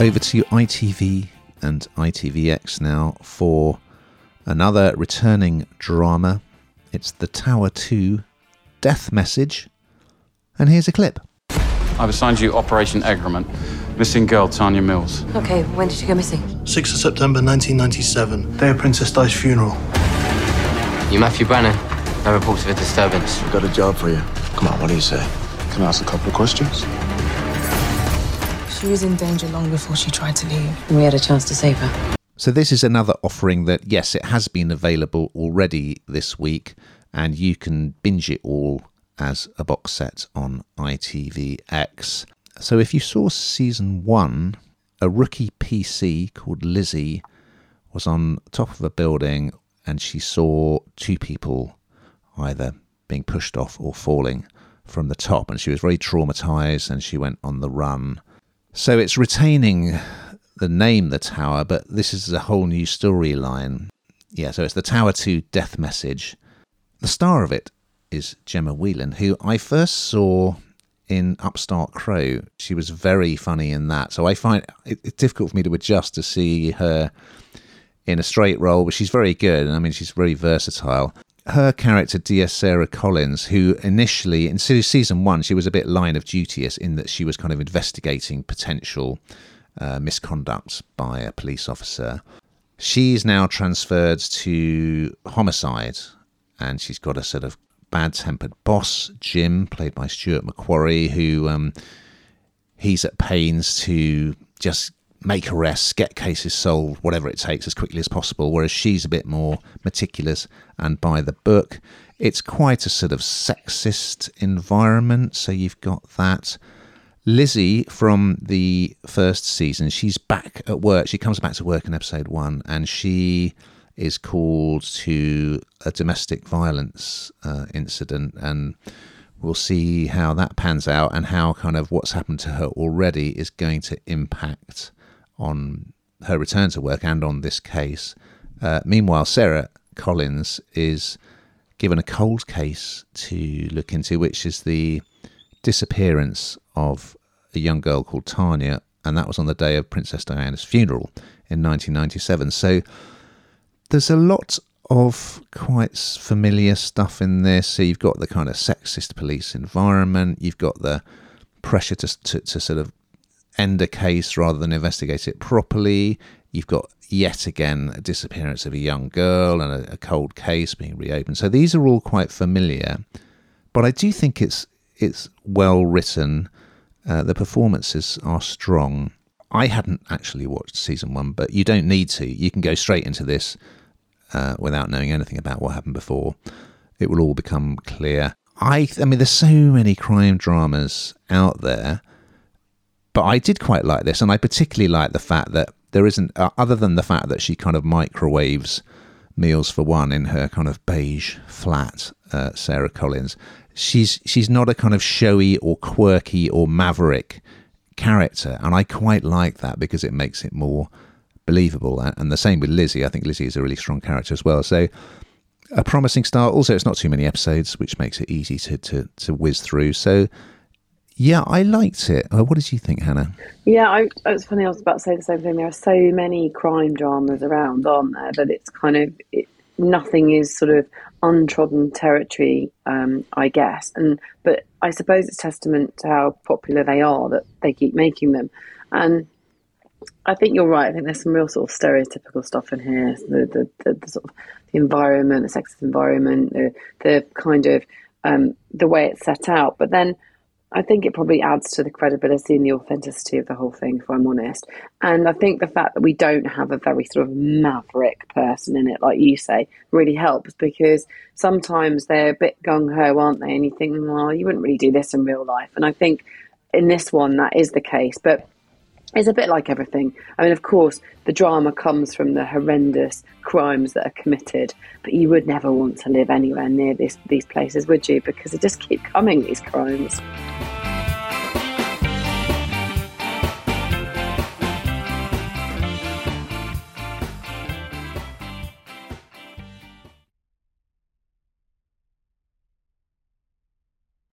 over to ITV and ITVX now for another returning drama. It's The Tower 2 Death Message. And here's a clip. I've assigned you Operation Egremont. Missing girl Tanya Mills. Okay, when did she go missing? 6th of September 1997, day of Princess Di's funeral. You Matthew Brannan? No reports of a disturbance. I've got a job for you. Come on, what do you say? Can I ask a couple of questions? She was in danger long before she tried to leave. And we had a chance to save her. So, this is another offering that, yes, it has been available already this week, and you can binge it all as a box set on ITVX. So, if you saw season one, a rookie PC called Lizzie was on top of a building and she saw two people either being pushed off or falling from the top, and she was very traumatized and she went on the run so it's retaining the name The Tower, but this is a whole new storyline. Yeah, so it's The Tower 2 Death Message. The star of it is Gemma Whelan, who I first saw in Upstart Crow. She was very funny in that. So I find it, difficult for me to adjust to see her in a straight role, but she's very good. And I mean, she's very versatile her character, DS Sarah Collins, who initially in season one she was a bit line of dutyous in that she was kind of investigating potential uh, misconduct by a police officer. She's now transferred to homicide, and she's got a sort of bad-tempered boss, Jim, played by Stuart McQuarrie, who um, he's at pains to just make arrests, get cases solved, whatever it takes as quickly as possible, whereas she's a bit more meticulous and by the book. It's quite a sort of sexist environment, so you've got that. Lizzie from the first season, she's back at work. She comes back to work in episode one and she is called to a domestic violence uh, incident and we'll see how that pans out and how kind of what's happened to her already is going to impact on her return to work and on this case. Uh, meanwhile, Sarah Collins is given a cold case to look into, which is the disappearance of a young girl called Tanya, and that was on the day of Princess Diana's funeral in 1997. So there's a lot of quite familiar stuff in this. So you've got the kind of sexist police environment, you've got the pressure to, to, to sort of end a case rather than investigate it properly. You've got yet again a disappearance of a young girl and a, a cold case being reopened. So these are all quite familiar, but I do think it's it's well written. Uh, the performances are strong. I hadn't actually watched season one, but you don't need to. You can go straight into this uh, without knowing anything about what happened before. It will all become clear. I, I mean, there's so many crime dramas out there but I did quite like this, and I particularly like the fact that there isn't, uh, other than the fact that she kind of microwaves meals for one in her kind of beige flat, uh, Sarah Collins. She's she's not a kind of showy or quirky or maverick character, and I quite like that because it makes it more believable. And the same with Lizzie. I think Lizzie is a really strong character as well. So a promising start. Also, it's not too many episodes, which makes it easy to to, to whiz through. So yeah, I liked it. Uh, what did you think, Hannah? Yeah, I, it's funny. I was about to say the same thing. There are so many crime dramas around, aren't there? That it's kind of it, nothing is sort of untrodden territory, um, I guess. And but I suppose it's testament to how popular they are that they keep making them. And I think you're right. I think there's some real sort of stereotypical stuff in here. The the, the, the sort of the environment, the sexist environment, the the kind of um, the way it's set out. But then I think it probably adds to the credibility and the authenticity of the whole thing, if I'm honest. And I think the fact that we don't have a very sort of maverick person in it, like you say, really helps because sometimes they're a bit gung ho, aren't they? And you think, well, you wouldn't really do this in real life. And I think in this one, that is the case. But it's a bit like everything. I mean, of course, the drama comes from the horrendous crimes that are committed, but you would never want to live anywhere near this, these places, would you? Because they just keep coming, these crimes.